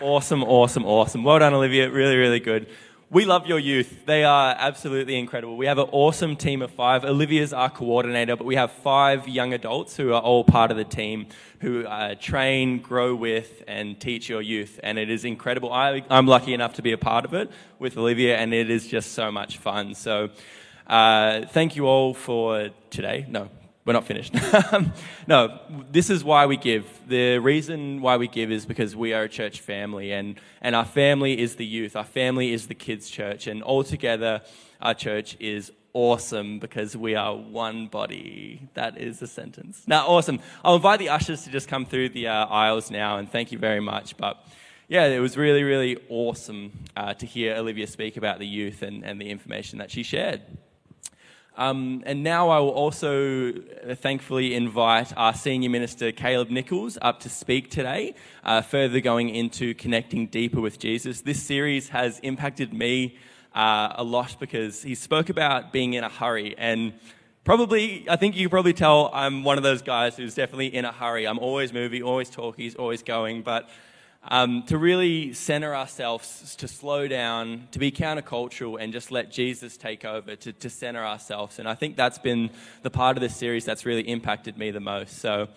Awesome, awesome, awesome. Well done, Olivia. Really, really good. We love your youth. They are absolutely incredible. We have an awesome team of five. Olivia's our coordinator, but we have five young adults who are all part of the team who uh, train, grow with, and teach your youth. And it is incredible. I, I'm lucky enough to be a part of it with Olivia, and it is just so much fun. So, uh, thank you all for today. No, we're not finished. no, this is why we give. The reason why we give is because we are a church family, and, and our family is the youth. Our family is the kids' church, and all together, our church is awesome because we are one body. That is a sentence. Now, awesome. I'll invite the ushers to just come through the uh, aisles now, and thank you very much. But yeah, it was really, really awesome uh, to hear Olivia speak about the youth and, and the information that she shared. Um, and now I will also uh, thankfully invite our senior minister, Caleb Nicholes, up to speak today, uh, further going into connecting deeper with Jesus. This series has impacted me uh, a lot because he spoke about being in a hurry. And probably, I think you can probably tell I'm one of those guys who's definitely in a hurry. I'm always moving, always talking, always going. But um, to really center ourselves, to slow down, to be countercultural, and just let Jesus take over, to, to center ourselves. And I think that's been the part of this series that's really impacted me the most. So,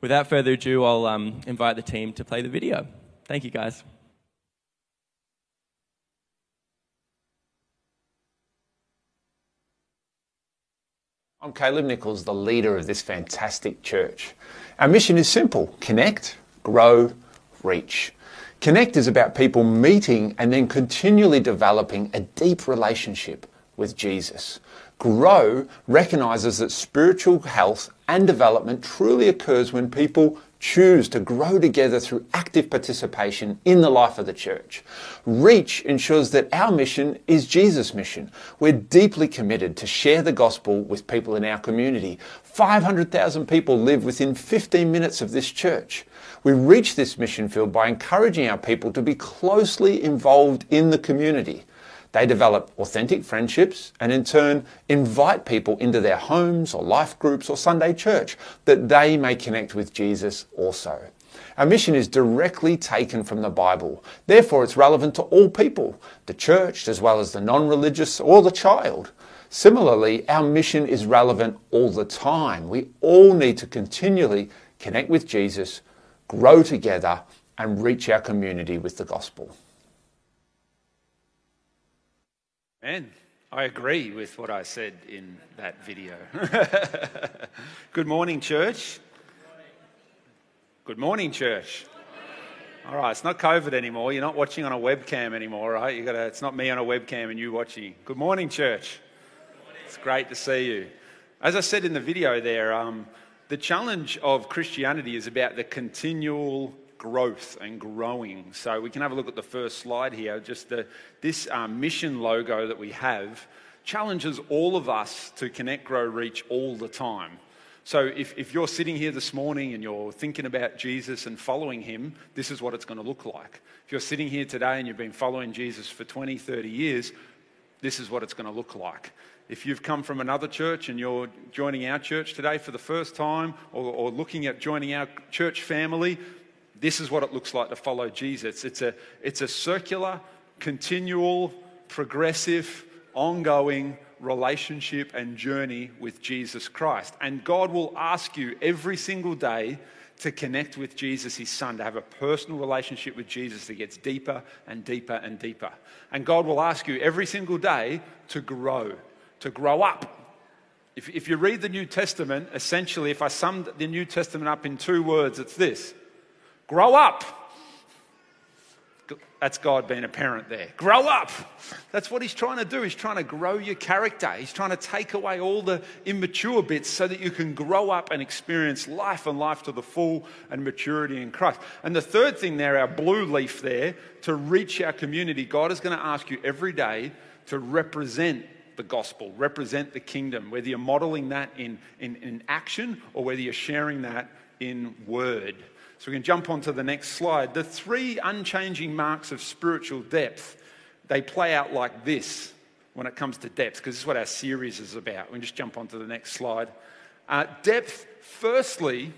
without further ado, I'll um, invite the team to play the video. Thank you, guys. I'm Caleb Nicholes, the leader of this fantastic church. Our mission is simple connect, grow, reach. Connect is about people meeting and then continually developing a deep relationship with Jesus. Grow recognizes that spiritual health and development truly occurs when people choose to grow together through active participation in the life of the church. Reach ensures that our mission is Jesus' mission. We're deeply committed to share the gospel with people in our community. 500,000 people live within 15 minutes of this church. We reach this mission field by encouraging our people to be closely involved in the community. They develop authentic friendships and in turn invite people into their homes or life groups or Sunday church that they may connect with Jesus also. Our mission is directly taken from the Bible. Therefore, it's relevant to all people, the church as well as the non religious or the child. Similarly, our mission is relevant all the time. We all need to continually connect with Jesus grow together, and reach our community with the gospel. Man, I agree with what I said in that video. Good morning, church. Good morning, church. All right, it's not COVID anymore. You're not watching on a webcam anymore, right? You got it's not me on a webcam and you watching. Good morning, church. It's great to see you. As I said in the video there, um, the challenge of Christianity is about the continual growth and growing. So we can have a look at the first slide here. Just the, this uh, mission logo that we have challenges all of us to connect, grow, reach all the time. So if, if you're sitting here this morning and you're thinking about Jesus and following him, this is what it's going to look like. If you're sitting here today and you've been following Jesus for 20, 30 years, this is what it's going to look like. If you've come from another church and you're joining our church today for the first time or, or, looking at joining our church family, this is what it looks like to follow Jesus. It's a, it's a circular, continual, progressive, ongoing relationship and journey with Jesus Christ. And God will ask you every single day to connect with Jesus, his son, to have a personal relationship with Jesus that gets deeper and deeper and deeper. And God will ask you every single day to grow to grow up. If, if you read the New Testament, essentially, if I summed the New Testament up in two words, it's this grow up. That's God being a parent there. Grow up. That's what he's trying to do. He's trying to grow your character. He's trying to take away all the immature bits so that you can grow up and experience life and life to the full and maturity in Christ. And the third thing there, our blue leaf there, to reach our community, God is going to ask you every day to represent the gospel, represent the kingdom, whether you're modeling that in, in, in action or whether you're sharing that in word. So we can jump on to the next slide. The three unchanging marks of spiritual depth, they play out like this when it comes to depth, because this is what our series is about. We can just jump on to the next slide. Uh, depth, firstly,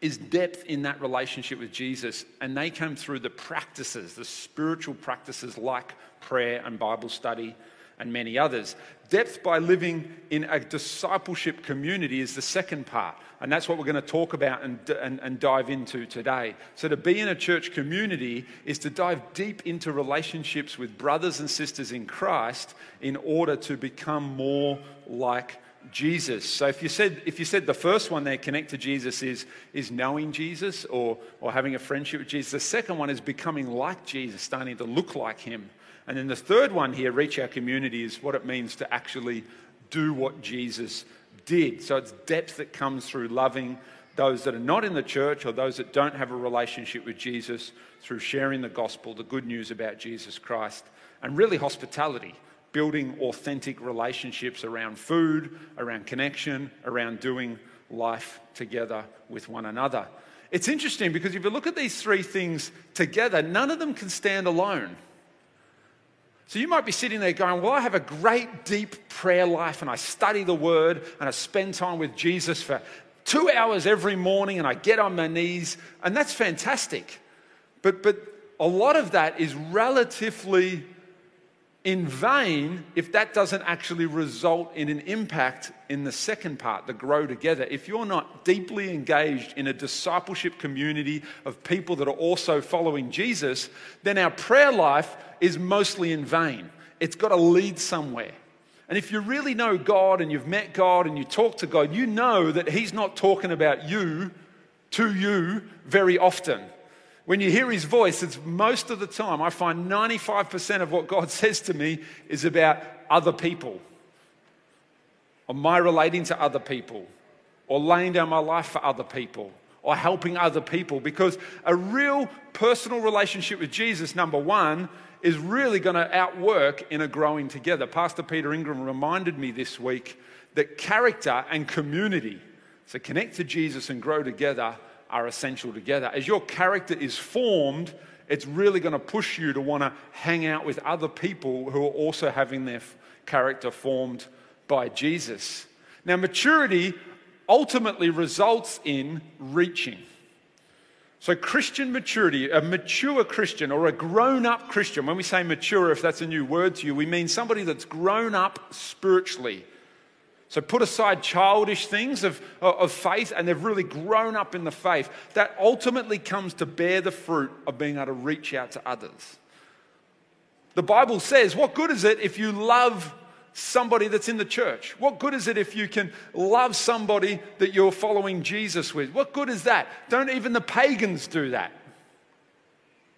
is depth in that relationship with Jesus. And they come through the practices, the spiritual practices like prayer and Bible study and many others. Depth by living in a discipleship community is the second part. And that's what we're going to talk about and, and, and, dive into today. So, to be in a church community is to dive deep into relationships with brothers and sisters in Christ in order to become more like Jesus. So, if you said, if you said the first one there, connect to Jesus, is, is knowing Jesus or, or having a friendship with Jesus, the second one is becoming like Jesus, starting to look like him. And then the third one here, reach our community, is what it means to actually do what Jesus did. So it's depth that comes through loving those that are not in the church or those that don't have a relationship with Jesus through sharing the gospel, the good news about Jesus Christ, and really hospitality, building authentic relationships around food, around connection, around doing life together with one another. It's interesting because if you look at these three things together, none of them can stand alone. So you might be sitting there going, Well, I have a great deep prayer life and I study the word and I spend time with Jesus for two hours every morning and I get on my knees, and that's fantastic. But, but a lot of that is relatively in vain if that doesn't actually result in an impact in the second part, the grow together. If you're not deeply engaged in a discipleship community of people that are also following Jesus, then our prayer life is mostly in vain. It's got to lead somewhere. And if you really know God and you've met God and you talk to God, you know that He's not talking about you to you very often. When you hear his voice, it's most of the time, I find 95% of what God says to me is about other people, or my relating to other people, or laying down my life for other people, or helping other people. Because a real personal relationship with Jesus, number one, is really going to outwork in a growing together. Pastor Peter Ingram reminded me this week that character and community, so connect to Jesus and grow together, are essential together. As your character is formed, it's really going to push you to want to hang out with other people who are also having their character formed by Jesus. Now, maturity ultimately results in reaching. So, Christian maturity, a mature Christian or a grown up Christian, when we say mature, if that's a new word to you, we mean somebody that's grown up spiritually so put aside childish things of, of faith and they've really grown up in the faith. That ultimately comes to bear the fruit of being able to reach out to others. The Bible says, What good is it if you love somebody that's in the church? What good is it if you can love somebody that you're following Jesus with? What good is that? Don't even the pagans do that.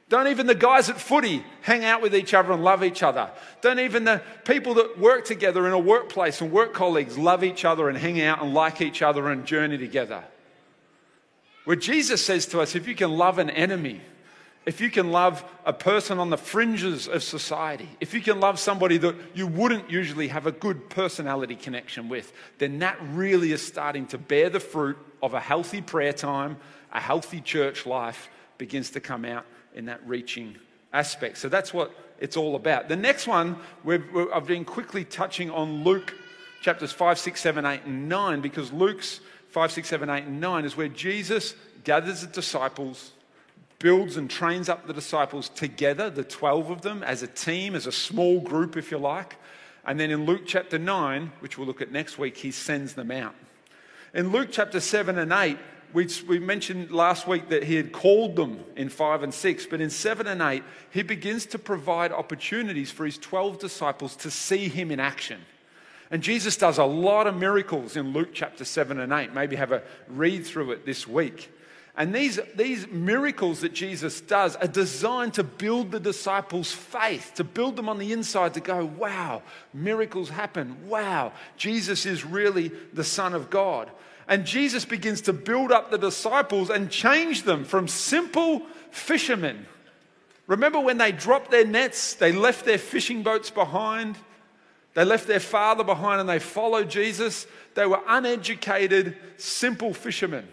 Don't even the guys at footy hang out with each other and love each other. Don't even the people that work together in a workplace and work colleagues love each other and hang out and like each other and journey together. Where Jesus says to us, if you can love an enemy, if you can love a person on the fringes of society, if you can love somebody that you wouldn't usually have a good personality connection with, then that really is starting to bear the fruit of a healthy prayer time, a healthy church life begins to come out in that reaching aspect. So that's what it's all about. The next one, I've been quickly touching on Luke chapters 5, 6, 7, 8, and 9, because Luke's 5, 6, 7, 8, and 9 is where Jesus gathers the disciples, builds and trains up the disciples together, the 12 of them, as a team, as a small group, if you like. And then in Luke chapter 9, which we'll look at next week, he sends them out. In Luke chapter 7 and 8, we, we mentioned last week that he had called them in 5 and 6, but in 7 and 8, he begins to provide opportunities for his 12 disciples to see him in action. And Jesus does a lot of miracles in Luke chapter 7 and 8. Maybe have a read through it this week. And these, these miracles that Jesus does are designed to build the disciples' faith, to build them on the inside to go, wow, miracles happen. Wow, Jesus is really the Son of God. And Jesus begins to build up the disciples and change them from simple fishermen. Remember when they dropped their nets, they left their fishing boats behind, they left their father behind, and they followed Jesus? They were uneducated, simple fishermen.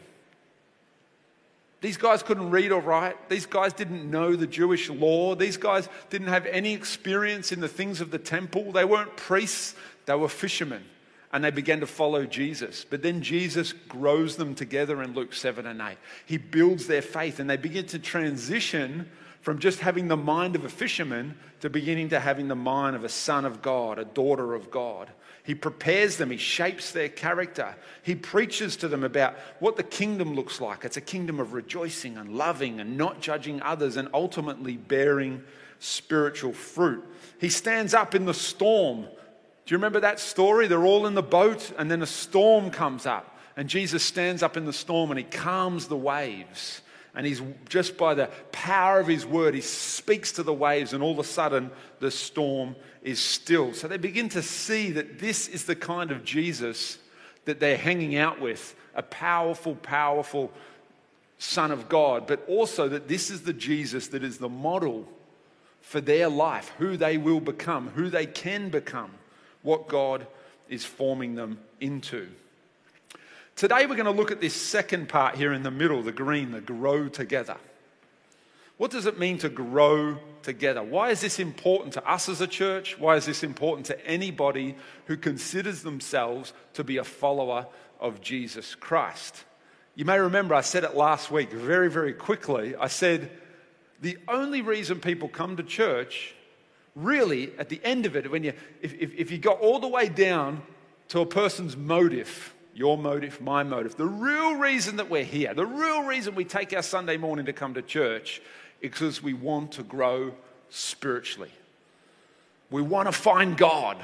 These guys couldn't read or write. These guys didn't know the Jewish law. These guys didn't have any experience in the things of the temple. They weren't priests, they were fishermen and they began to follow Jesus. But then Jesus grows them together in Luke 7 and 8. He builds their faith and they begin to transition from just having the mind of a fisherman to beginning to having the mind of a son of God, a daughter of God. He prepares them, he shapes their character. He preaches to them about what the kingdom looks like. It's a kingdom of rejoicing and loving and not judging others and ultimately bearing spiritual fruit. He stands up in the storm. Do you remember that story? They're all in the boat and then a storm comes up. And Jesus stands up in the storm and he calms the waves. And he's just by the power of his word, he speaks to the waves, and all of a sudden the storm is still. So they begin to see that this is the kind of Jesus that they're hanging out with a powerful, powerful Son of God, but also that this is the Jesus that is the model for their life, who they will become, who they can become, what God is forming them into. Today we're going to look at this second part here in the middle, the green, the grow together. What does it mean to grow together? Why is this important to us as a church? Why is this important to anybody who considers themselves to be a follower of Jesus Christ? You may remember I said it last week very, very quickly. I said, the only reason people come to church, really, at the end of it, when you, if, if, if you got all the way down to a person's motive, your motive, my motive. The real reason that we're here, the real reason we take our Sunday morning to come to church is because we want to grow spiritually. We want to find God.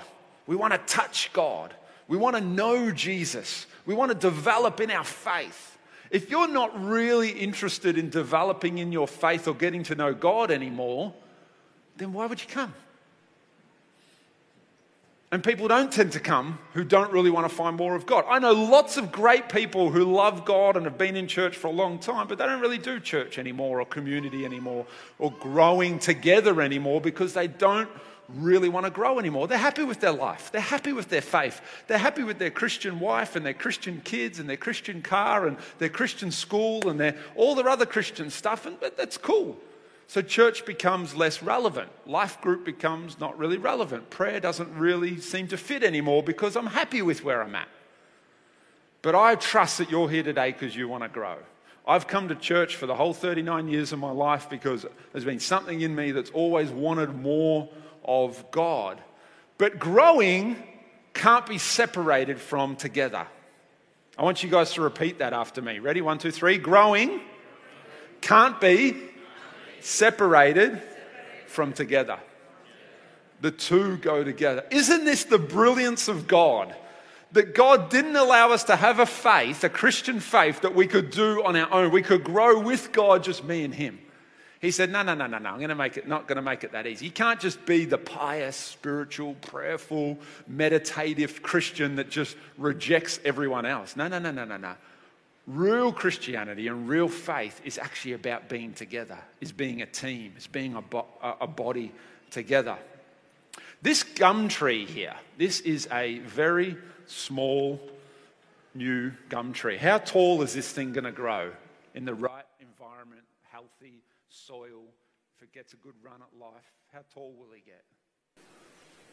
We want to touch God. We want to know Jesus. We want to develop in our faith. If you're not really interested in developing in your faith or getting to know God anymore, then why would you come? And people don't tend to come who don't really want to find more of God. I know lots of great people who love God and have been in church for a long time, but they don't really do church anymore or community anymore or growing together anymore because they don't really want to grow anymore. They're happy with their life. They're happy with their faith. They're happy with their Christian wife and their Christian kids and their Christian car and their Christian school and their, all their other Christian stuff. And but that's cool. So church becomes less relevant. Life group becomes not really relevant. Prayer doesn't really seem to fit anymore because I'm happy with where I'm at. But I trust that you're here today because you want to grow. I've come to church for the whole 39 years of my life because there's been something in me that's always wanted more of God. But growing can't be separated from together. I want you guys to repeat that after me. Ready? One, two, three. Growing can't be separated from together. The two go together. Isn't this the brilliance of God? That God didn't allow us to have a faith, a Christian faith, that we could do on our own. We could grow with God, just me and Him. He said, No, no, no, no, no. I'm going to make it, not going to make it that easy. You can't just be the pious, spiritual, prayerful, meditative Christian that just rejects everyone else. No, no, no, no, no, no. Real Christianity and real faith is actually about being together, is being a team, is being a, bo- a body together. This gum tree here, this is a very small new gum tree. How tall is this thing going to grow in the right environment, healthy soil, if it gets a good run at life? How tall will he get?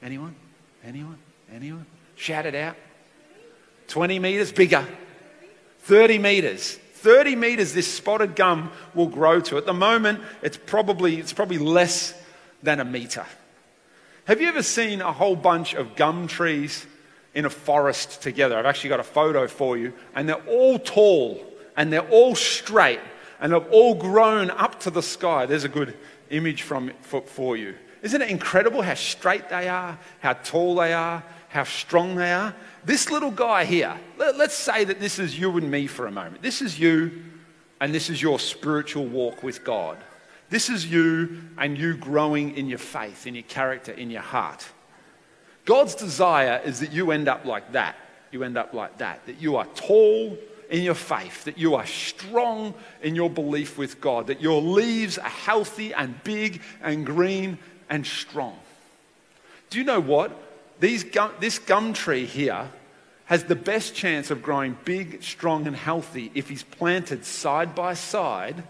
Anyone? Anyone? Anyone? Shout it out. 20 meters bigger. 30 meters. 30 meters this spotted gum will grow to. At the moment, it's probably, it's probably less than a meter. Have you ever seen a whole bunch of gum trees in a forest together? I've actually got a photo for you, and they're all tall and they're all straight and they've all grown up to the sky. There's a good image from, for, for you. Isn't it incredible how straight they are, how tall they are, how strong they are? This little guy here, let, let's say that this is you and me for a moment. This is you, and this is your spiritual walk with God. This is you and you growing in your faith, in your character, in your heart. God's desire is that you end up like that. You end up like that. That you are tall in your faith, that you are strong in your belief with God, that your leaves are healthy and big and green and strong. Do you know what? Gum, this gum tree here has the best chance of growing big, strong, and healthy if he's planted side by side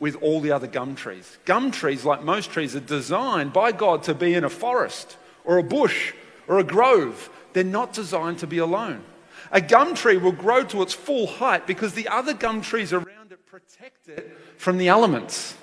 with all the other gum trees. Gum trees, like most trees, are designed by God to be in a forest or a bush or a grove. they're not designed to be alone. A gum tree will grow to its full height because the other gum trees around it protect it from the elements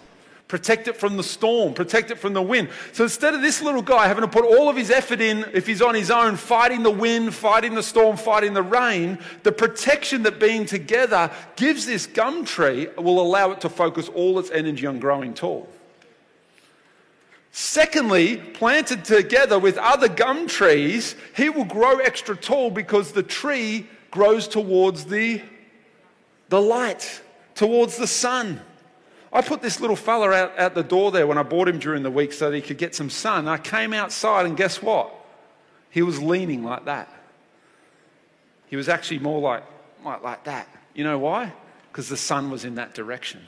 protect it from the storm, protect it from the wind. So instead of this little guy having to put all of his effort in, if he's on his own, fighting the wind, fighting the storm, fighting the rain, the protection that being together gives this gum tree will allow it to focus all its energy on growing tall. Secondly, planted together with other gum trees, he will grow extra tall because the tree grows towards the, the light, towards the sun. I put this little fella out, out the door there when I bought him during the week so that he could get some sun. I came outside and guess what? He was leaning like that. He was actually more like, like, like that. You know why? Because the sun was in that direction.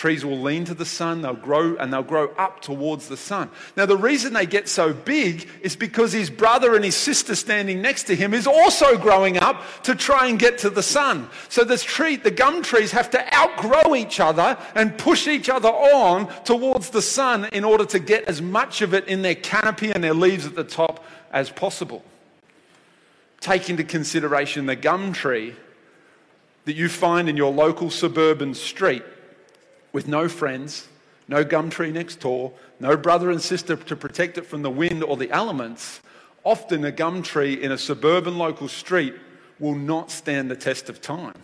Trees will lean to the sun, they'll grow, and they'll grow up towards the sun. Now, the reason they get so big is because his brother and his sister standing next to him is also growing up to try and get to the sun. So, this tree, the gum trees have to outgrow each other and push each other on towards the sun in order to get as much of it in their canopy and their leaves at the top as possible. Take into consideration the gum tree that you find in your local suburban street with no friends, no gum tree next door, no brother and sister to protect it from the wind or the elements, often a gum tree in a suburban local street will not stand the test of time.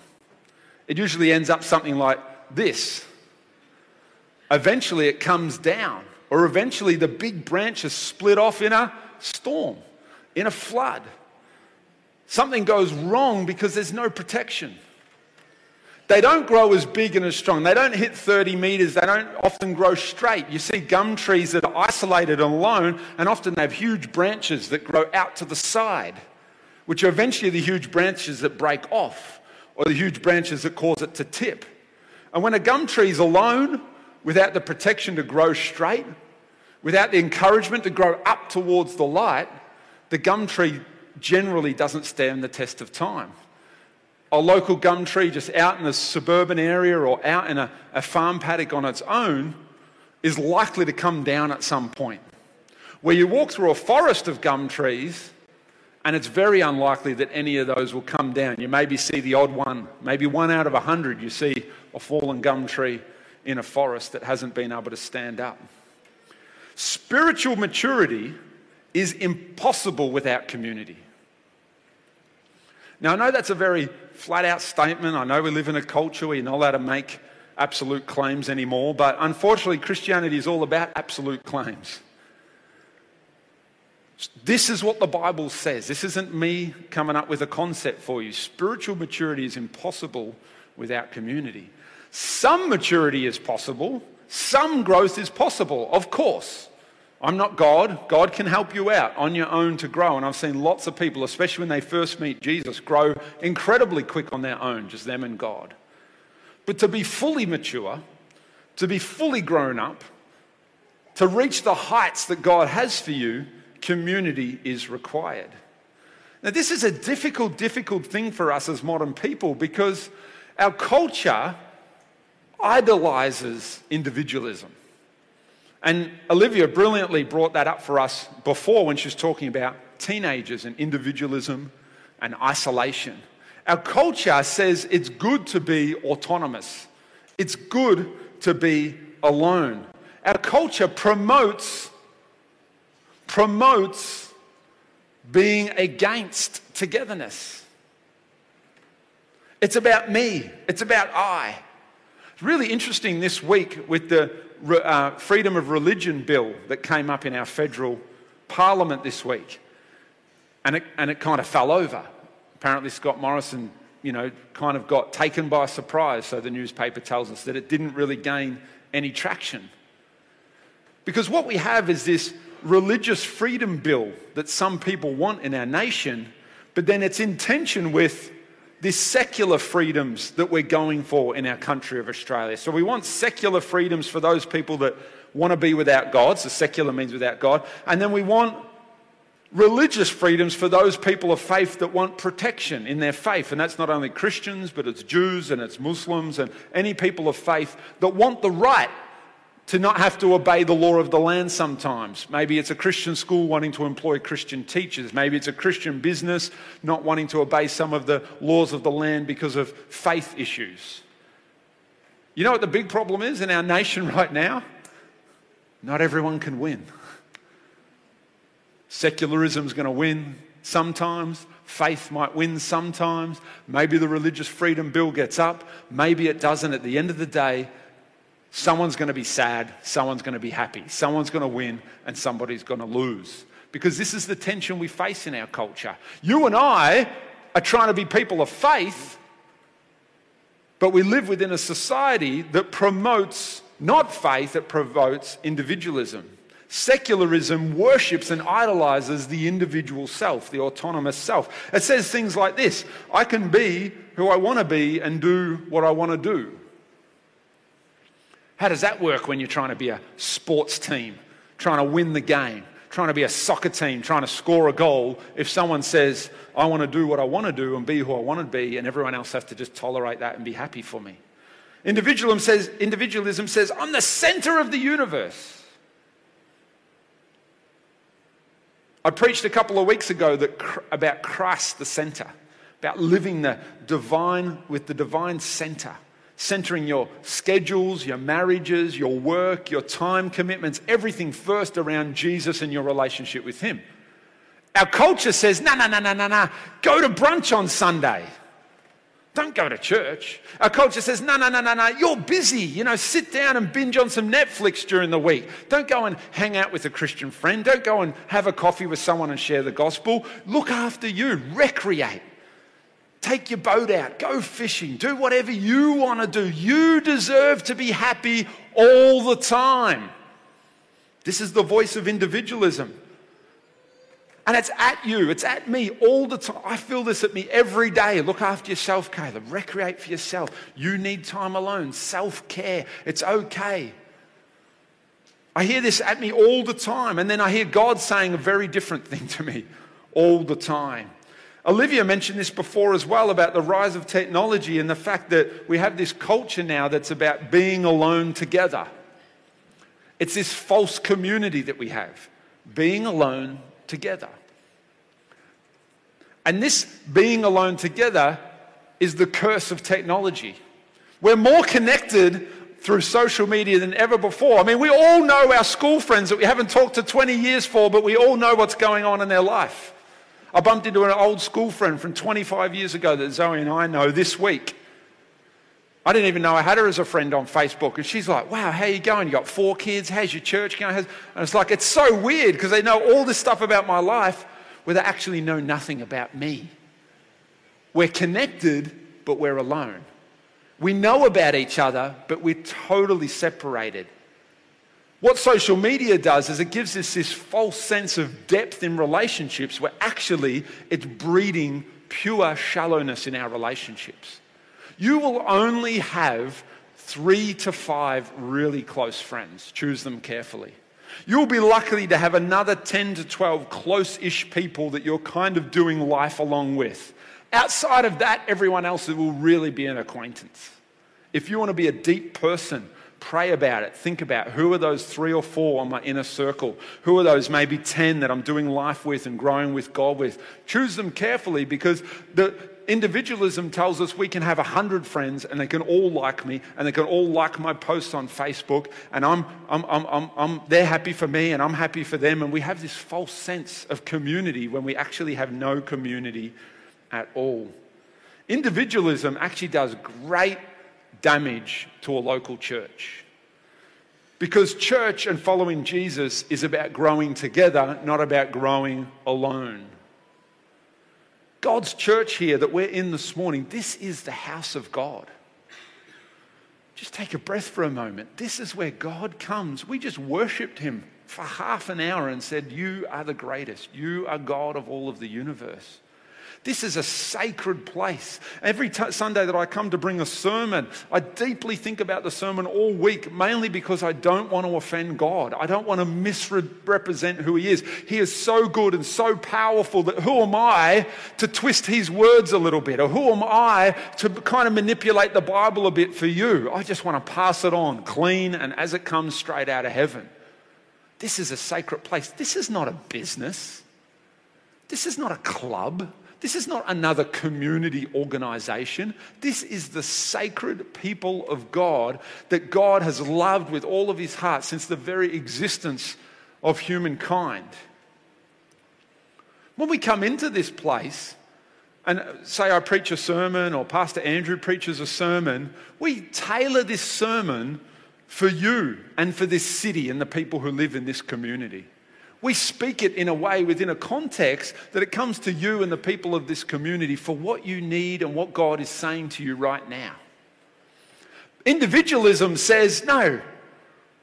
It usually ends up something like this. Eventually, it comes down, or eventually, the big branches split off in a storm, in a flood. Something goes wrong because there's no protection. They don't grow as big and as strong. They don't hit 30 meters. They don't often grow straight. You see gum trees that are isolated and alone, and often they have huge branches that grow out to the side, which are eventually the huge branches that break off, or the huge branches that cause it to tip. And when a gum tree is alone, without the protection to grow straight, without the encouragement to grow up towards the light, the gum tree generally doesn't stand the test of time a local gum tree just out in a suburban area or out in a, a farm paddock on its own is likely to come down at some point. Where you walk through a forest of gum trees, and it's very unlikely that any of those will come down. You maybe see the odd one, maybe one out of a hundred, you see a fallen gum tree in a forest that hasn't been able to stand up. Spiritual maturity is impossible without community. Now, I know that's a very flat out statement. I know we live in a culture where you're not allowed to make absolute claims anymore, but unfortunately, Christianity is all about absolute claims. This is what the Bible says. This isn't me coming up with a concept for you. Spiritual maturity is impossible without community. Some maturity is possible, some growth is possible, of course. I'm not God. God can help you out on your own to grow. And I've seen lots of people, especially when they first meet Jesus, grow incredibly quick on their own, just them and God. But to be fully mature, to be fully grown up, to reach the heights that God has for you, community is required. Now, this is a difficult, difficult thing for us as modern people because our culture idolizes individualism. And Olivia brilliantly brought that up for us before when she was talking about teenagers and individualism and isolation. Our culture says it's good to be autonomous, it's good to be alone. Our culture promotes promotes being against togetherness. It's about me. It's about I. It's really interesting this week with the uh, freedom of religion bill that came up in our federal parliament this week. And it, and it kind of fell over. Apparently, Scott Morrison, you know, kind of got taken by surprise, so the newspaper tells us that it didn't really gain any traction. Because what we have is this religious freedom bill that some people want in our nation, but then it's in tension with these secular freedoms that we're going for in our country of Australia. So we want secular freedoms for those people that want to be without God. So secular means without God. And then we want religious freedoms for those people of faith that want protection in their faith. And that's not only Christians, but it's Jews and it's Muslims and any people of faith that want the right to not have to obey the law of the land sometimes. Maybe it's a Christian school wanting to employ Christian teachers. Maybe it's a Christian business not wanting to obey some of the laws of the land because of faith issues. You know what the big problem is in our nation right now? Not everyone can win. Secularism is going to win sometimes. Faith might win sometimes. Maybe the religious freedom bill gets up. Maybe it doesn't. At the end of the day, Someone's going to be sad, someone's going to be happy, someone's going to win, and somebody's going to lose. Because this is the tension we face in our culture. You and I are trying to be people of faith, but we live within a society that promotes not faith, it promotes individualism. Secularism worships and idolizes the individual self, the autonomous self. It says things like this I can be who I want to be and do what I want to do. How does that work when you're trying to be a sports team, trying to win the game, trying to be a soccer team, trying to score a goal? If someone says, I want to do what I want to do and be who I want to be, and everyone else has to just tolerate that and be happy for me. Individualism says, individualism says I'm the center of the universe. I preached a couple of weeks ago that, about Christ, the center, about living the divine with the divine center centering your schedules, your marriages, your work, your time commitments, everything first around Jesus and your relationship with Him. Our culture says, no, no, no, no, no, no, go to brunch on Sunday. Don't go to church. Our culture says, no, no, no, no, no, you're busy. You know, sit down and binge on some Netflix during the week. Don't go and hang out with a Christian friend. Don't go and have a coffee with someone and share the gospel. Look after you, recreate. Take your boat out, go fishing, do whatever you want to do. You deserve to be happy all the time. This is the voice of individualism. And it's at you, it's at me all the time. I feel this at me every day. Look after yourself, Caleb. Recreate for yourself. You need time alone, self care. It's okay. I hear this at me all the time. And then I hear God saying a very different thing to me all the time. Olivia mentioned this before as well about the rise of technology and the fact that we have this culture now that's about being alone together. It's this false community that we have, being alone together. And this being alone together is the curse of technology. We're more connected through social media than ever before. I mean, we all know our school friends that we haven't talked to 20 years for, but we all know what's going on in their life. I bumped into an old school friend from 25 years ago that Zoe and I know this week. I didn't even know I had her as a friend on Facebook. And she's like, wow, how are you going? You got four kids? How's your church going? And it's like, it's so weird because they know all this stuff about my life where they actually know nothing about me. We're connected, but we're alone. We know about each other, but we're totally separated. What social media does is it gives us this false sense of depth in relationships where actually it's breeding pure shallowness in our relationships. You will only have three to five really close friends. Choose them carefully. You'll be lucky to have another 10 to 12 close ish people that you're kind of doing life along with. Outside of that, everyone else will really be an acquaintance. If you want to be a deep person, Pray about it. Think about who are those three or four on my inner circle? Who are those maybe 10 that I'm doing life with and growing with God with? Choose them carefully because the individualism tells us we can have 100 friends and they can all like me and they can all like my posts on Facebook and I'm, I'm, I'm, I'm, I'm, they're happy for me and I'm happy for them. And we have this false sense of community when we actually have no community at all. Individualism actually does great damage to a local church. Because church and following Jesus is about growing together, not about growing alone. God's church here that we're in this morning, this is the house of God. Just take a breath for a moment. This is where God comes. We just worshiped him for half an hour and said, You are the greatest. You are God of all of the universe. This is a sacred place. Every t- Sunday that I come to bring a sermon, I deeply think about the sermon all week, mainly because I don't want to offend God. I don't want to misrepresent who He is. He is so good and so powerful that who am I to twist His words a little bit? Or who am I to kind of manipulate the Bible a bit for you? I just want to pass it on clean and as it comes straight out of heaven. This is a sacred place. This is not a business. This is not a club. This is not another community organization. This is the sacred people of God that God has loved with all of his heart since the very existence of humankind. When we come into this place, and uh, say I preach a sermon or Pastor Andrew preaches a sermon, we tailor this sermon for you and for this city and the people who live in this community. We speak it in a way within a context that it comes to you and the people of this community for what you need and what God is saying to you right now. Individualism says, no,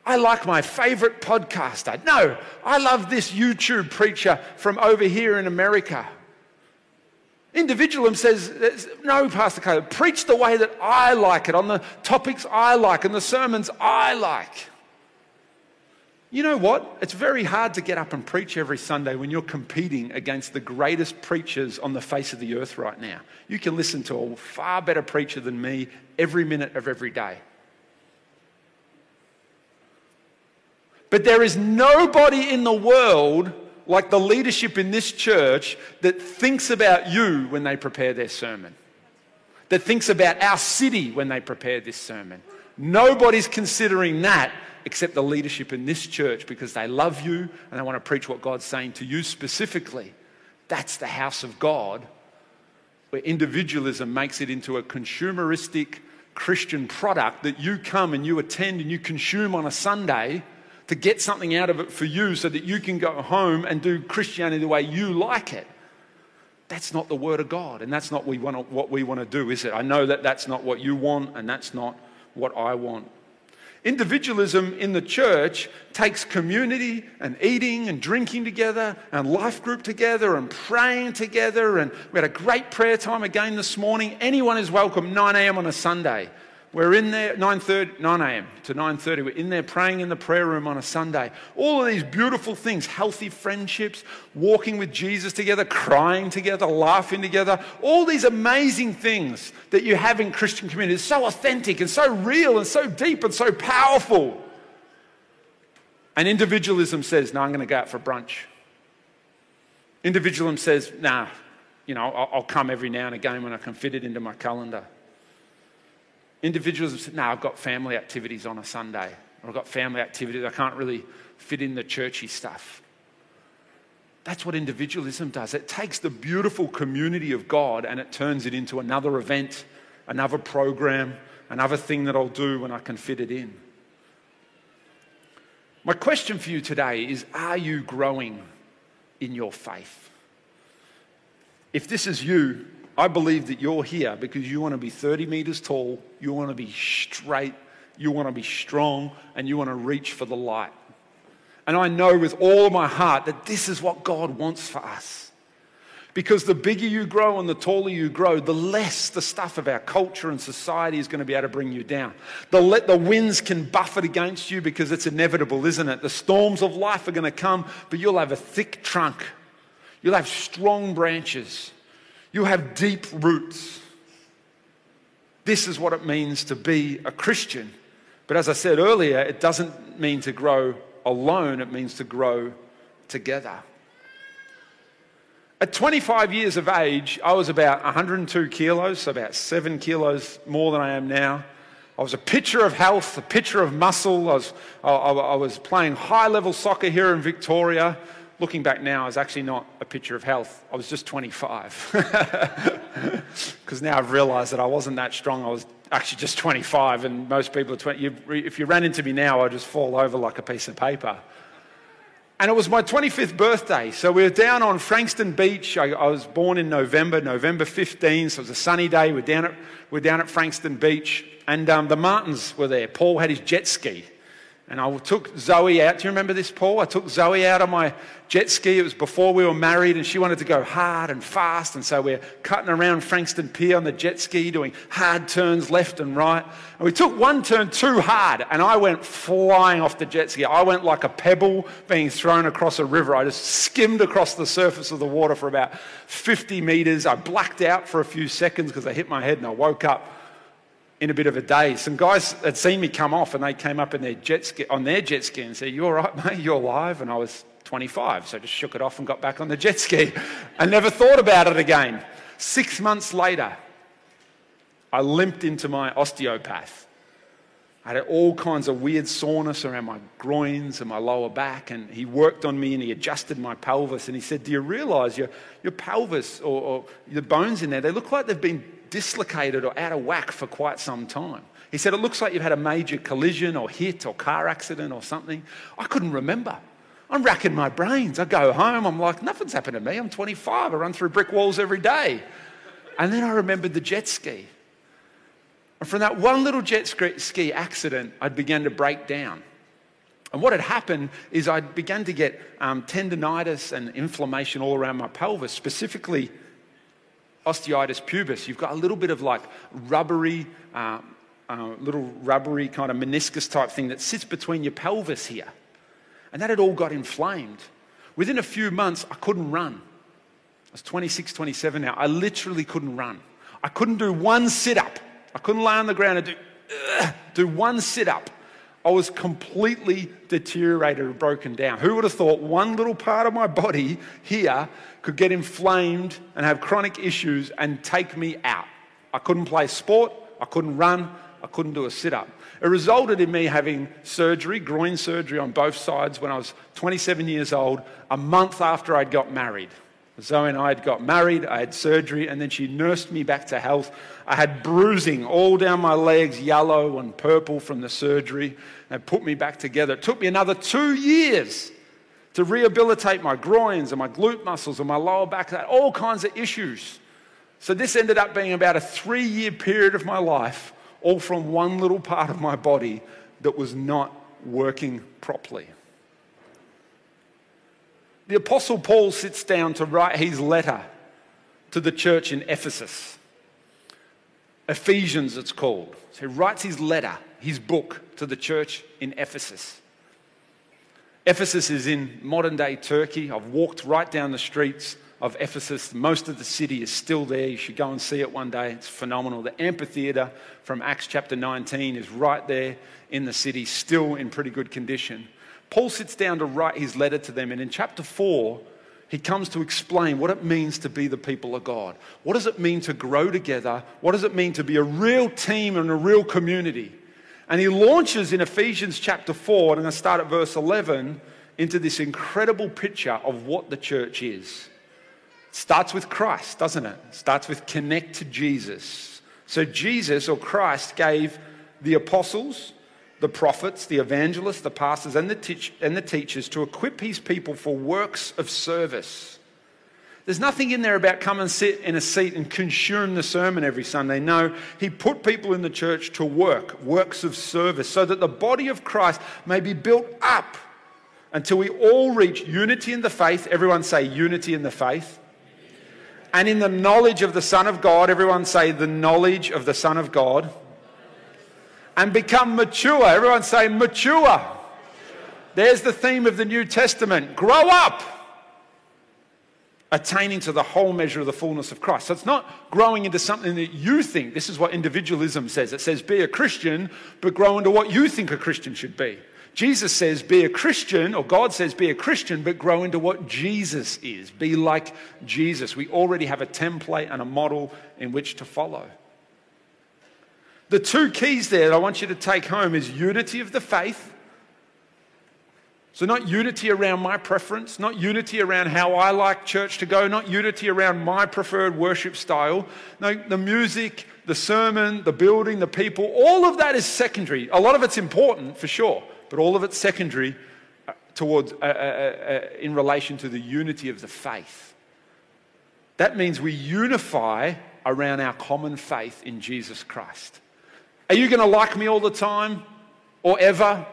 I like my favorite podcaster. No, I love this YouTube preacher from over here in America. Individualism says, no, Pastor Caleb, preach the way that I like it, on the topics I like, and the sermons I like. You know what? It's very hard to get up and preach every Sunday when you're competing against the greatest preachers on the face of the earth right now. You can listen to a far better preacher than me every minute of every day. But there is nobody in the world like the leadership in this church that thinks about you when they prepare their sermon, that thinks about our city when they prepare this sermon. Nobody's considering that except the leadership in this church because they love you and they want to preach what God's saying to you specifically. That's the house of God, where individualism makes it into a consumeristic Christian product that you come and you attend and you consume on a Sunday to get something out of it for you so that you can go home and do Christianity the way you like it. That's not the Word of God, and that's not what we want to do, is it? I know that that's not what you want, and that's not what I want. Individualism in the church takes community and eating and drinking together and life group together and praying together. And we had a great prayer time again this morning. Anyone is welcome, 9 a.m. on a Sunday. We're in there 9:30, 9 a.m. to 9:30. We're in there praying in the prayer room on a Sunday. All of these beautiful things, healthy friendships, walking with Jesus together, crying together, laughing together, all these amazing things that you have in Christian community. It's so authentic and so real and so deep and so powerful. And individualism says, "No, I'm going to go out for brunch." Individualism says, "Nah, you know, I'll, I'll come every now and again when I can fit it into my calendar." Individuals have said, no, I've got family activities on a Sunday, or I've got family activities, I can't really fit in the churchy stuff. That's what individualism does. It takes the beautiful community of God and it turns it into another event, another program, another thing that I'll do when I can fit it in. My question for you today is Are you growing in your faith? If this is you, I believe that you're here because you want to be 30 meters tall, you want to be straight, you want to be strong, and you want to reach for the light. And I know with all my heart that this is what God wants for us. Because the bigger you grow and the taller you grow, the less the stuff of our culture and society is going to be able to bring you down. The, let, the winds can buffet against you because it's inevitable, isn't it? The storms of life are going to come, but you'll have a thick trunk. You'll have strong branches. You have deep roots. This is what it means to be a Christian. But as I said earlier, it doesn't mean to grow alone, it means to grow together. At 25 years of age, I was about 102 kilos, so about seven kilos more than I am now. I was a picture of health, a picture of muscle. I was, I, I was playing high level soccer here in Victoria looking back now, is actually not a picture of health. I was just 25. Because now I've realized that I wasn't that strong. I was actually just 25, and most people are 20. You, if you ran into me now, I'd just fall over like a piece of paper. And it was my 25th birthday. So we were down on Frankston Beach. I, I was born in November, November 15. So it was a sunny day. We're down at, we're down at Frankston Beach. And um, the Martins were there. Paul had his jet ski. And I took Zoe out. Do you remember this, Paul? I took Zoe out on my jet ski. It was before we were married, and she wanted to go hard and fast. And so we're cutting around Frankston Pier on the jet ski, doing hard turns left and right. And we took one turn too hard, and I went flying off the jet ski. I went like a pebble being thrown across a river. I just skimmed across the surface of the water for about 50 meters. I blacked out for a few seconds because I hit my head, and I woke up in a bit of a daze. Some guys had seen me come off and they came up in their jet ski, on their jet ski and said, You all right, mate? You're alive? And I was 25, so I just shook it off and got back on the jet ski. I never thought about it again. Six months later, I limped into my osteopath. I had all kinds of weird soreness around my groins and my lower back, and he worked on me and he adjusted my pelvis. And he said, Do you realize your, your pelvis or, or the bones in there, they look like they've been dislocated or out of whack for quite some time. He said, It looks like you've had a major collision or hit or car accident or something. I couldn't remember. I'm racking my brains. I go home, I'm like, Nothing's happened to me. I'm 25. I run through brick walls every day. And then I remembered the jet ski. And from that one little jet ski accident, I'd begun to break down. And what had happened is I began to get um, tendonitis and inflammation all around my pelvis, specifically osteitis pubis, you've got a little bit of like rubbery, uh, uh, little rubbery kind of meniscus type thing that sits between your pelvis here. And that had all got inflamed. Within a few months, I couldn't run. I was 26, 27 now. I literally couldn't run. I couldn't do one sit up. I couldn't lay on the ground and do, uh, do one sit up. I was completely deteriorated and broken down. Who would have thought one little part of my body here could get inflamed and have chronic issues and take me out? I couldn't play sport, I couldn't run, I couldn't do a sit up. It resulted in me having surgery, groin surgery on both sides when I was 27 years old, a month after I'd got married. Zoe and I had got married, I had surgery, and then she nursed me back to health. I had bruising all down my legs, yellow and purple from the surgery, and put me back together. It took me another two years to rehabilitate my groins and my glute muscles and my lower back, all kinds of issues. So, this ended up being about a three year period of my life, all from one little part of my body that was not working properly the Apostle Paul sits down to write his letter to the church in Ephesus. Ephesians, it's called. So he writes his letter, his book, to the church in Ephesus. Ephesus is in modern day Turkey. I've walked right down the streets of Ephesus. Most of the city is still there. You should go and see it one day. It's phenomenal. The amphitheater from Acts chapter 19 is right there in the city, still in pretty good condition. Paul sits down to write his letter to them, and in chapter 4, he comes to explain what it means to be the people of God. What does it mean to grow together? What does it mean to be a real team and a real community? And he launches in Ephesians chapter 4, and I'm going to start at verse 11, into this incredible picture of what the church is. It starts with Christ, doesn't it? it starts with connect to Jesus. So Jesus or Christ gave the apostles, the prophets, the evangelists, the pastors, and the, and the teachers to equip his people for works of service. There's nothing in there about come and sit in a seat and consume the sermon every Sunday. No, he put people in the church to work, works of service, so that the body of Christ may be built up until we all reach unity in the faith. Everyone say unity in the faith. And in the knowledge of the Son of God. Everyone say the knowledge of the Son of God and become mature. Everyone say mature. There's the theme of the New Testament grow up, attaining to the whole measure of the fullness of Christ. So it's not growing into something that you think. This is what individualism says it says be a Christian, but grow into what you think a Christian should be. Jesus says, be a Christian, or God says, be a Christian, but grow into what Jesus is. Be like Jesus. We already have a template and a model in which to follow. The two keys there that I want you to take home is unity of the faith. So, not unity around my preference, not unity around how I like church to go, not unity around my preferred worship style. No, the music, the sermon, the building, the people, all of that is secondary. A lot of it's important for sure, but all of it's secondary uh, towards, uh, uh, uh, in relation to the unity of the faith. That means we unify around our common faith in Jesus Christ. Are you going to like me all the time or ever?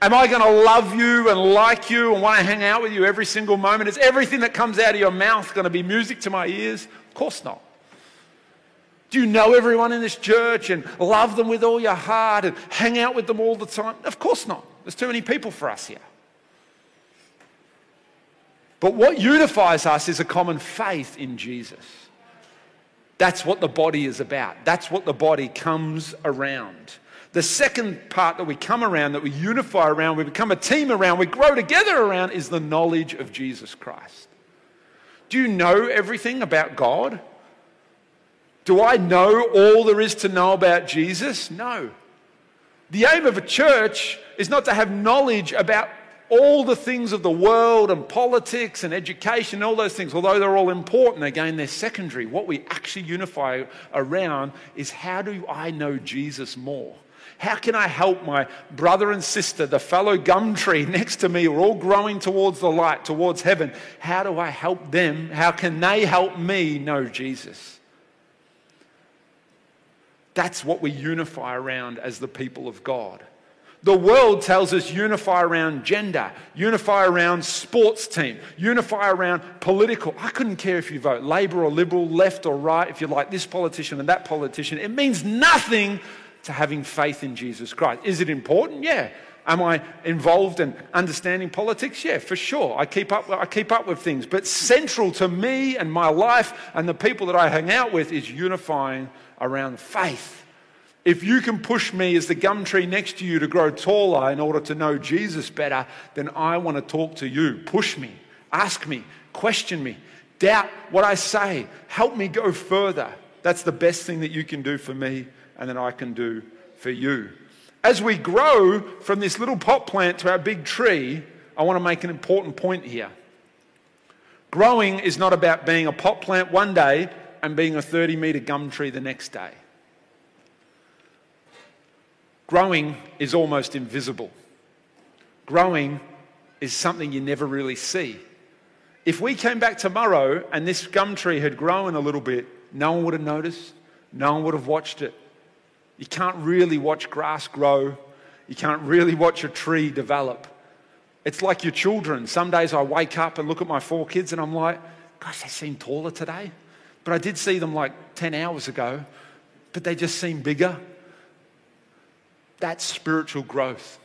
Am I going to love you and like you and want to hang out with you every single moment? Is everything that comes out of your mouth going to be music to my ears? Of course not. Do you know everyone in this church and love them with all your heart and hang out with them all the time? Of course not. There's too many people for us here. But what unifies us is a common faith in Jesus. That's what the body is about. That's what the body comes around. The second part that we come around, that we unify around, we become a team around, we grow together around, is the knowledge of Jesus Christ. Do you know everything about God? Do I know all there is to know about Jesus? No. The aim of a church is not to have knowledge about all the things of the world and politics and education, all those things, although they're all important, again, they're secondary. What we actually unify around is how do I know Jesus more? How can I help my brother and sister, the fellow gum tree next to me, we're all growing towards the light, towards heaven? How do I help them? How can they help me know Jesus? That's what we unify around as the people of God. The world tells us unify around gender, unify around sports team, unify around political. I couldn't care if you vote Labour or Liberal, left or right, if you like this politician and that politician. It means nothing to having faith in Jesus Christ. Is it important? Yeah. Am I involved in understanding politics? Yeah, for sure. I keep up, I keep up with things. But central to me and my life and the people that I hang out with is unifying around faith. If you can push me as the gum tree next to you to grow taller in order to know Jesus better, then I want to talk to you. Push me, ask me, question me, doubt what I say, help me go further. That's the best thing that you can do for me and that I can do for you. As we grow from this little pot plant to our big tree, I want to make an important point here. Growing is not about being a pot plant one day and being a 30 meter gum tree the next day. Growing is almost invisible. Growing is something you never really see. If we came back tomorrow and this gum tree had grown a little bit, no one would have noticed, no one would have watched it. You can't really watch grass grow, you can't really watch a tree develop. It's like your children. Some days I wake up and look at my four kids and I'm like, gosh, they seem taller today. But I did see them like 10 hours ago, but they just seem bigger. That's spiritual growth.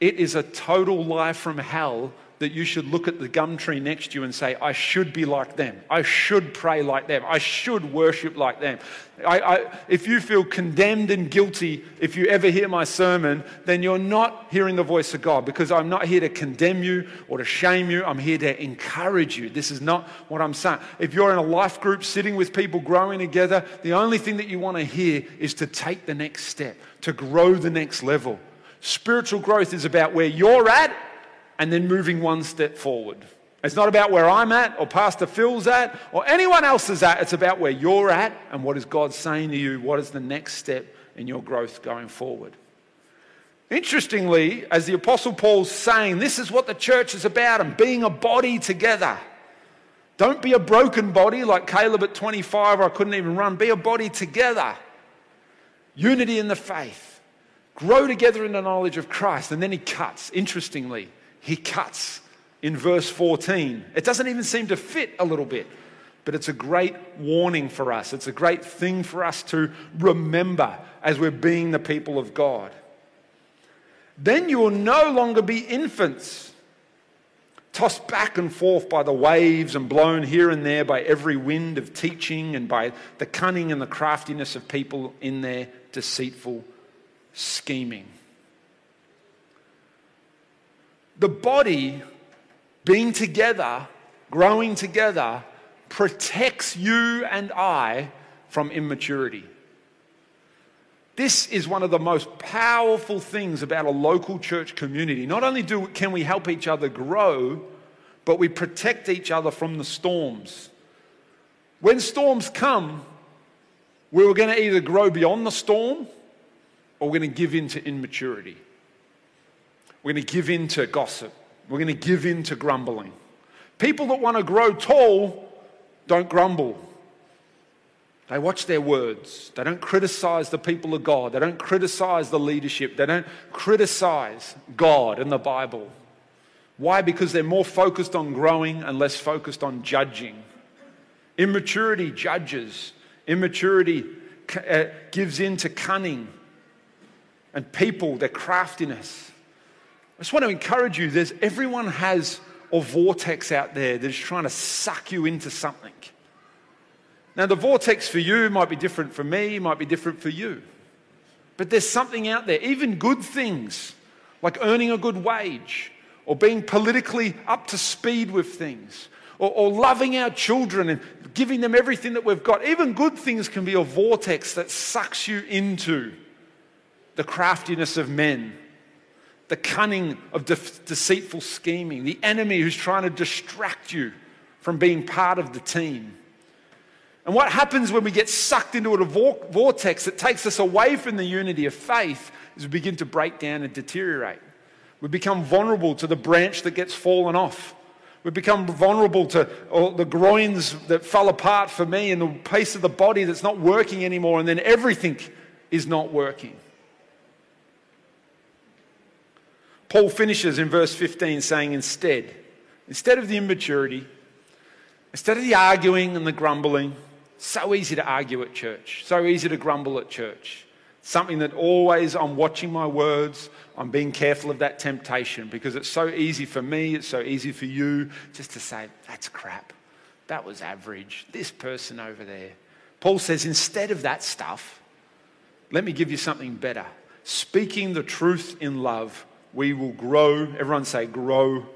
It is a total life from hell that you should look at the gum tree next to you and say, I should be like them. I should pray like them. I should worship like them. I, I, if you feel condemned and guilty if you ever hear my sermon, then you're not hearing the voice of God because I'm not here to condemn you or to shame you. I'm here to encourage you. This is not what I'm saying. If you're in a life group sitting with people growing together, the only thing that you want to hear is to take the next step, to grow the next level. Spiritual growth is about where you're at and then moving one step forward. It's not about where I'm at or Pastor Phil's at or anyone else is at. It's about where you're at and what is God saying to you? What is the next step in your growth going forward? Interestingly, as the Apostle Paul's saying, this is what the church is about and being a body together. Don't be a broken body like Caleb at 25 or I couldn't even run. Be a body together. Unity in the faith. Grow together in the knowledge of Christ. And then he cuts, interestingly he cuts in verse 14. It doesn't even seem to fit a little bit, but it's a great warning for us. It's a great thing for us to remember as we're being the people of God. Then you will no longer be infants, tossed back and forth by the waves and blown here and there by every wind of teaching and by the cunning and the craftiness of people in their deceitful scheming the body being together, growing together, protects you and I from immaturity. This is one of the most powerful things about a local church community. Not only do, can we help each other grow, but we protect each other from the storms. When storms come, we're going to either grow beyond the storm or we're going to give in to immaturity. We're going to give in to gossip. We're going to give in to grumbling. People that want to grow tall don't grumble. They watch their words. They don't criticize the people of God. They don't criticize the leadership. They don't criticize God and the Bible. Why? Because they're more focused on growing and less focused on judging. Immaturity judges, immaturity uh, gives in to cunning and people, their craftiness. I just want to encourage you there's everyone has a vortex out there that is trying to suck you into something. Now, the vortex for you might be different for me, might be different for you. But there's something out there, even good things, like earning a good wage, or being politically up to speed with things, or, or, loving our children and giving them everything that we've got. Even good things can be a vortex that sucks you into the craftiness of men, the cunning of de- deceitful scheming, the enemy who's trying to distract you from being part of the team. And what happens when we get sucked into a vortex that takes us away from the unity of faith is we begin to break down and deteriorate. We become vulnerable to the branch that gets fallen off. We become vulnerable to the groins that fell apart for me and the piece of the body that's not working anymore, and then everything is not working. Paul finishes in verse 15 saying, Instead, instead of the immaturity, instead of the arguing and the grumbling, so easy to argue at church, so easy to grumble at church. Something that always I'm watching my words, I'm being careful of that temptation because it's so easy for me, it's so easy for you just to say, that's crap. That was average. This person over there. Paul says, instead of that stuff, let me give you something better. Speaking the truth in love, we will grow. Everyone say, grow.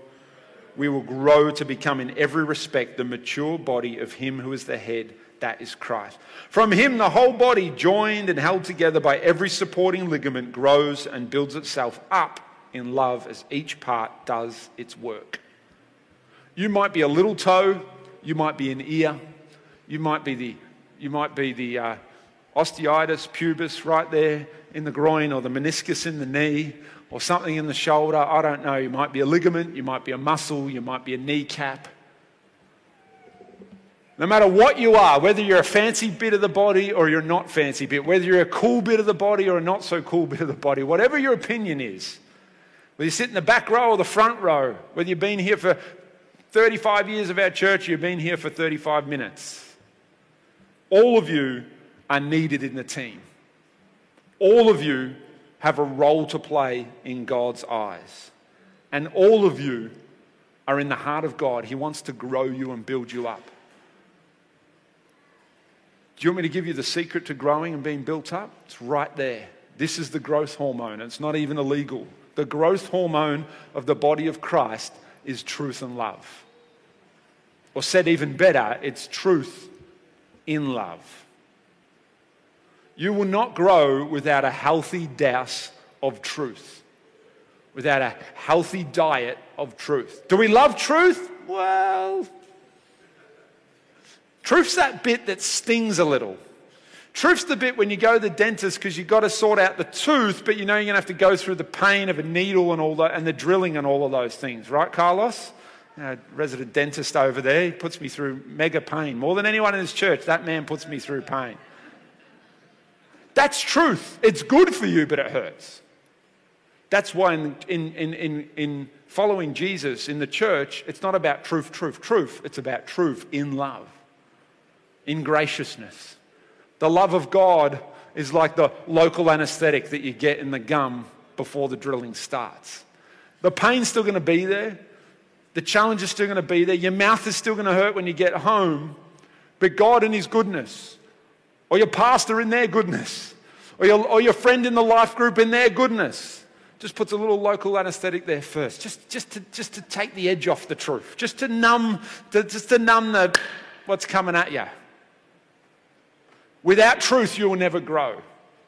We will grow to become, in every respect, the mature body of Him who is the head that is Christ. From him, the whole body, joined and held together by every supporting ligament, grows and builds itself up in love as each part does its work. You might be a little toe, you might be an ear, you might be the, you might be the uh, osteitis pubis right there in the groin, or the meniscus in the knee, or something in the shoulder. I don't know. You might be a ligament, you might be a muscle, you might be a kneecap. No matter what you are, whether you're a fancy bit of the body or you're not fancy bit, whether you're a cool bit of the body or a not so cool bit of the body, whatever your opinion is, whether you sit in the back row or the front row, whether you've been here for 35 years of our church you've been here for 35 minutes, all of you are needed in the team. All of you have a role to play in God's eyes. And all of you are in the heart of God. He wants to grow you and build you up. Do you want me to give you the secret to growing and being built up? It's right there. This is the growth hormone. It's not even illegal. The growth hormone of the body of Christ is truth and love. Or said even better, it's truth in love. You will not grow without a healthy dose of truth, without a healthy diet of truth. Do we love truth? Well, Truth's that bit that stings a little. Truth's the bit when you go to the dentist because you've got to sort out the tooth, but you know you're going to have to go through the pain of a needle and all that, and the drilling and all of those things, right, Carlos? Resident dentist over there, he puts me through mega pain. More than anyone in this church, that man puts me through pain. That's truth. It's good for you, but it hurts. That's why in, in, in, in, following Jesus in the church, it's not about truth, truth, truth. It's about truth in love in graciousness. The love of God is like the local anesthetic that you get in the gum before the drilling starts. The pain's still going to be there. The challenge is still going to be there. Your mouth is still going to hurt when you get home. But God in His goodness, or your pastor in their goodness, or your, or your friend in the life group in their goodness, just puts a little local anesthetic there first, just, just, to, just to take the edge off the truth, just to numb, to, just to numb the, what's coming at you. Without truth, you will never grow.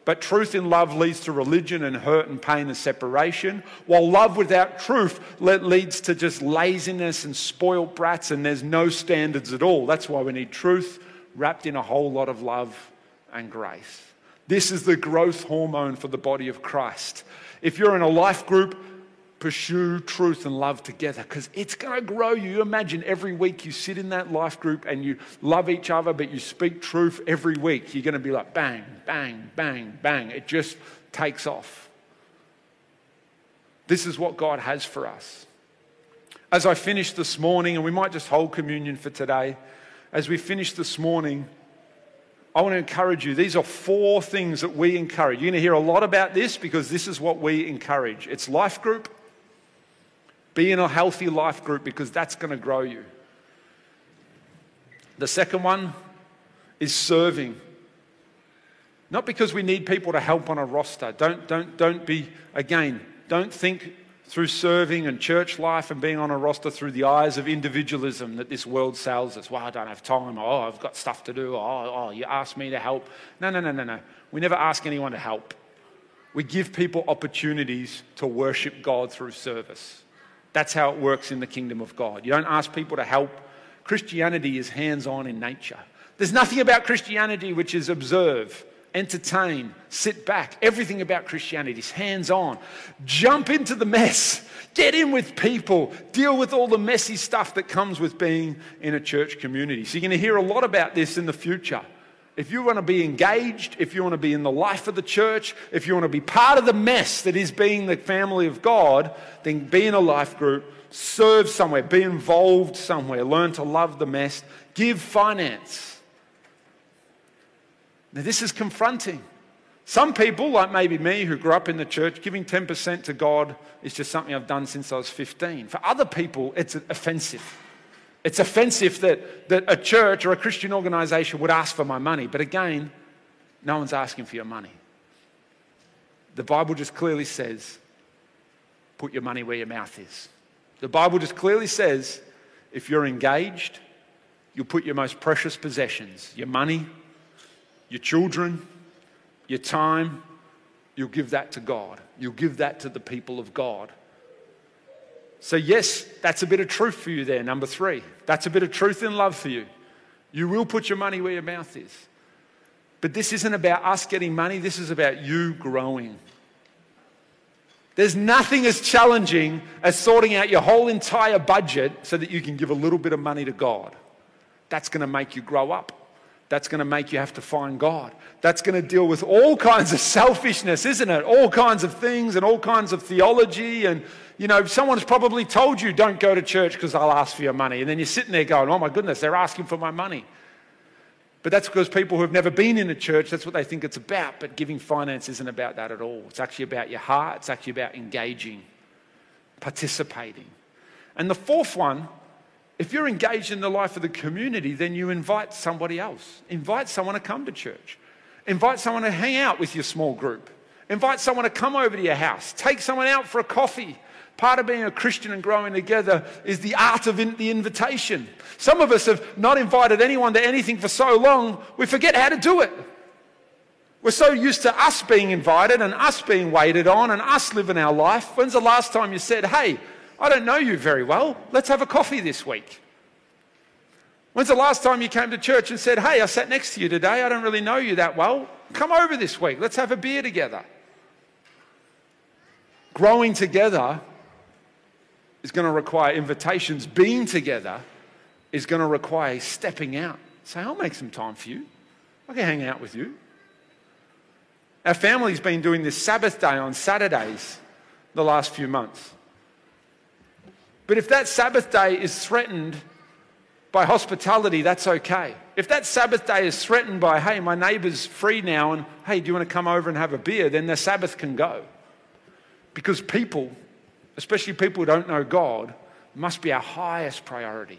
But truth in love leads to religion and hurt and pain and separation, while love without truth leads to just laziness and spoiled brats, and there's no standards at all. That's why we need truth wrapped in a whole lot of love and grace. This is the growth hormone for the body of Christ. If you're in a life group, pursue truth and love together because it's going to grow you. Imagine every week you sit in that life group and you love each other, but you speak truth every week. You're going to be like bang, bang, bang, bang. It just takes off. This is what God has for us. As I finish this morning, and we might just hold communion for today, as we finish this morning, I want to encourage you. These are four things that we encourage. You're going to hear a lot about this because this is what we encourage it's life group, be in a healthy life group because that's going to grow you. The second one is serving. Not because we need people to help on a roster. Don't, don't, don't be, again, don't think through serving and church life and being on a roster through the eyes of individualism that this world sells us. Well, I don't have time. Oh, I've got stuff to do. Oh, oh, you asked me to help. No, no, no, no, no. We never ask anyone to help. We give people opportunities to worship God through service. That's how it works in the kingdom of God. You don't ask people to help. Christianity is hands on in nature. There's nothing about Christianity which is observe, entertain, sit back. Everything about Christianity is hands on. Jump into the mess. Get in with people. Deal with all the messy stuff that comes with being in a church community. So you're going to hear a lot about this in the future. If you want to be engaged, if you want to be in the life of the church, if you want to be part of the mess that is being the family of God, then be in a life group, serve somewhere, be involved somewhere, learn to love the mess, give finance. Now, this is confronting. Some people, like maybe me, who grew up in the church, giving 10% to God is just something I've done since I was 15. For other people, it's offensive. It's offensive that, that a church or a Christian organization would ask for my money. But again, no one's asking for your money. The Bible just clearly says, put your money where your mouth is. The Bible just clearly says, if you're engaged, you'll put your most precious possessions, your money, your children, your time, you'll give that to God. You'll give that to the people of God. So, yes, that's a bit of truth for you there, number three. That's a bit of truth and love for you. You will put your money where your mouth is. But this isn't about us getting money, this is about you growing. There's nothing as challenging as sorting out your whole entire budget so that you can give a little bit of money to God. That's going to make you grow up. That's going to make you have to find God. That's going to deal with all kinds of selfishness, isn't it? All kinds of things and all kinds of theology and you know, someone's probably told you don't go to church because they'll ask for your money. And then you're sitting there going, oh my goodness, they're asking for my money. But that's because people who have never been in a church, that's what they think it's about. But giving finance isn't about that at all. It's actually about your heart, it's actually about engaging, participating. And the fourth one, if you're engaged in the life of the community, then you invite somebody else. Invite someone to come to church. Invite someone to hang out with your small group. Invite someone to come over to your house. Take someone out for a coffee. Part of being a Christian and growing together is the art of in, the invitation. Some of us have not invited anyone to anything for so long, we forget how to do it. We're so used to us being invited and us being waited on and us living our life. When's the last time you said, Hey, I don't know you very well. Let's have a coffee this week? When's the last time you came to church and said, Hey, I sat next to you today. I don't really know you that well. Come over this week. Let's have a beer together. Growing together is going to require invitations. Being together is going to require stepping out. Say, I'll make some time for you. I can hang out with you. Our family's been doing this Sabbath day on Saturdays the last few months. But if that Sabbath day is threatened by hospitality, that's okay. If that Sabbath day is threatened by, hey, my neighbour's free now, and hey, do you want to come over and have a beer? Then the Sabbath can go. Because people especially people who don't know God, must be our highest priority,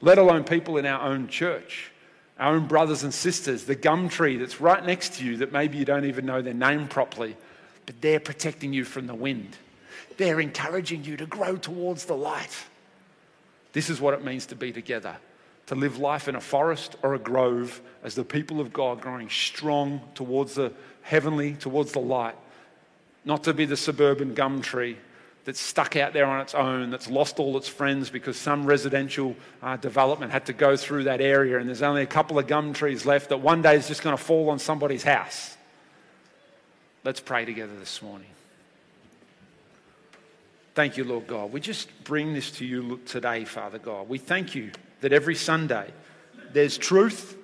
let alone people in our own church, our own brothers and sisters, the gum tree that's right next to you that maybe you don't even know their name properly, but they're protecting you from the wind. They're encouraging you to grow towards the light. This is what it means to be together, to live life in a forest or a grove as the people of God growing strong towards the heavenly, towards the light, not to be the suburban gum tree that's stuck out there on its own, that's lost all its friends because some residential uh, development had to go through that area, and there's only a couple of gum trees left that one day is just going to fall on somebody's house. Let's pray together this morning. Thank you, Lord God. We just bring this to you today, Father God. We thank you that every Sunday there's truth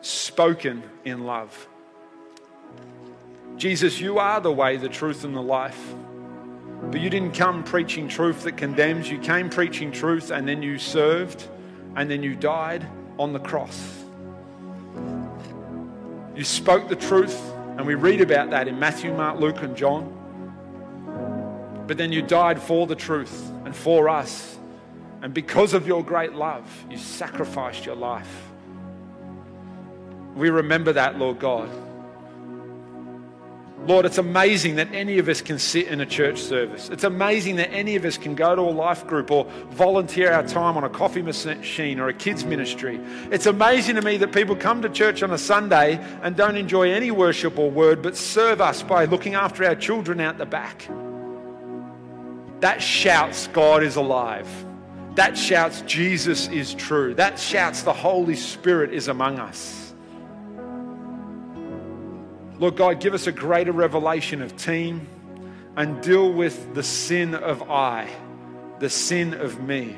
spoken in love. Jesus, you are the way, the truth, and the life. But you didn't come preaching truth that condemns. You came preaching truth and then you served and then you died on the cross. You spoke the truth, and we read about that in Matthew, Mark, Luke, and John. But then you died for the truth and for us. And because of your great love, you sacrificed your life. We remember that, Lord God. Lord, it's amazing that any of us can sit in a church service. It's amazing that any of us can go to a life group or volunteer our time on a coffee machine or a kids' ministry. It's amazing to me that people come to church on a Sunday and don't enjoy any worship or word, but serve us by looking after our children out the back. That shouts, God is alive. That shouts, Jesus is true. That shouts, the Holy Spirit is among us. Lord God, give us a greater revelation of team and deal with the sin of I, the sin of me.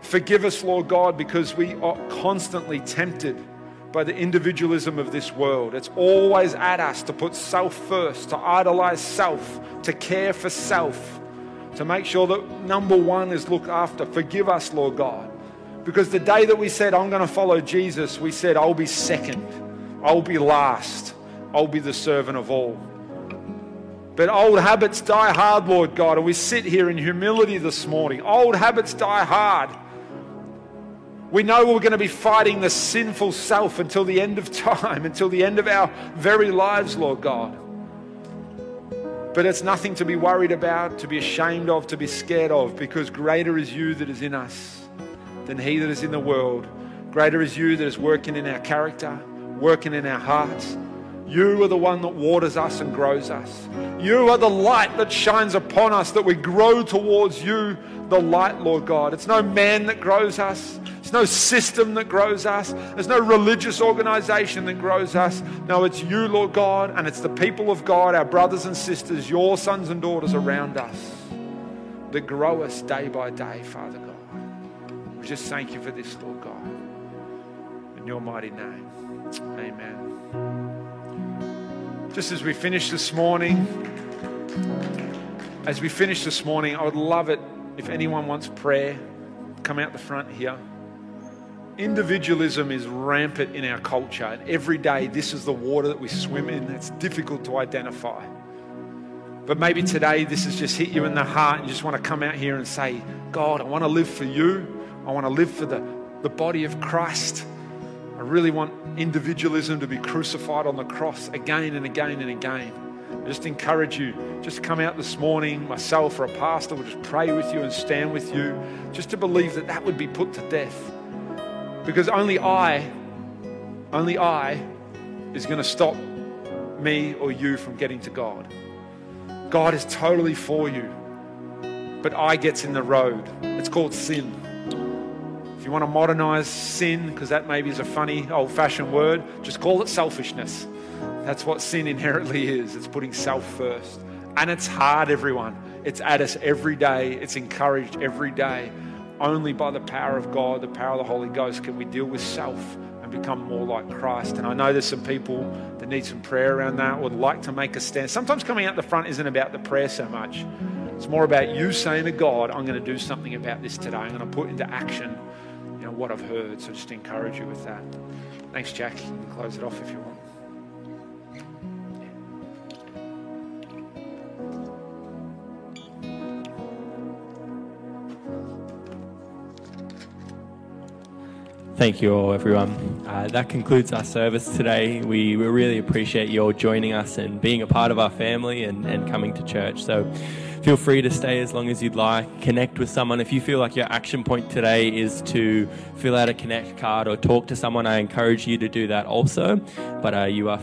Forgive us, Lord God, because we are constantly tempted by the individualism of this world. It's always at us to put self first, to idolize self, to care for self, to make sure that number one is looked after. Forgive us, Lord God. Because the day that we said, I'm going to follow Jesus, we said, I'll be second. I'll be last. I'll be the servant of all. But old habits die hard, Lord God, and we sit here in humility this morning. Old habits die hard. We know we're going to be fighting the sinful self until the end of time, until the end of our very lives, Lord God. But it's nothing to be worried about, to be ashamed of, to be scared of, because greater is you that is in us than he that is in the world. Greater is you that is working in our character, working in our hearts. You are the one that waters us and grows us. You are the light that shines upon us that we grow towards you, the light, Lord God. It's no man that grows us. No system that grows us. There's no religious organization that grows us. No, it's you, Lord God, and it's the people of God, our brothers and sisters, your sons and daughters around us that grow us day by day, Father God. We just thank you for this, Lord God. In your mighty name. Amen. Just as we finish this morning, as we finish this morning, I would love it if anyone wants prayer, come out the front here. Individualism is rampant in our culture, and every day this is the water that we swim in. It's difficult to identify. But maybe today this has just hit you in the heart and you just want to come out here and say, God, I want to live for you. I want to live for the, the body of Christ. I really want individualism to be crucified on the cross again and again and again. I just encourage you, just come out this morning, myself or a pastor will just pray with you and stand with you, just to believe that that would be put to death. Because only I, only I is going to stop me or you from getting to God. God is totally for you, but I gets in the road. It's called sin If you want to modernize sin, because that maybe is a funny old fashioned word, just call it selfishness. That's what sin inherently is it's putting self first. And it's hard, everyone. It's at us every day, it's encouraged every day. Only by the power of God, the power of the Holy Ghost, can we deal with self and become more like Christ. And I know there's some people that need some prayer around that, would like to make a stand. Sometimes coming out the front isn't about the prayer so much. It's more about you saying to God, I'm going to do something about this today. I'm going to put into action you know, what I've heard. So just encourage you with that. Thanks, Jack. You can close it off if you want. Thank you all, everyone. Uh, that concludes our service today. We, really appreciate you all joining us and being a part of our family and, and coming to church. So feel free to stay as long as you'd like, connect with someone. If you feel like your action point today is to fill out a connect card or talk to someone, I encourage you to do that also. But uh, you are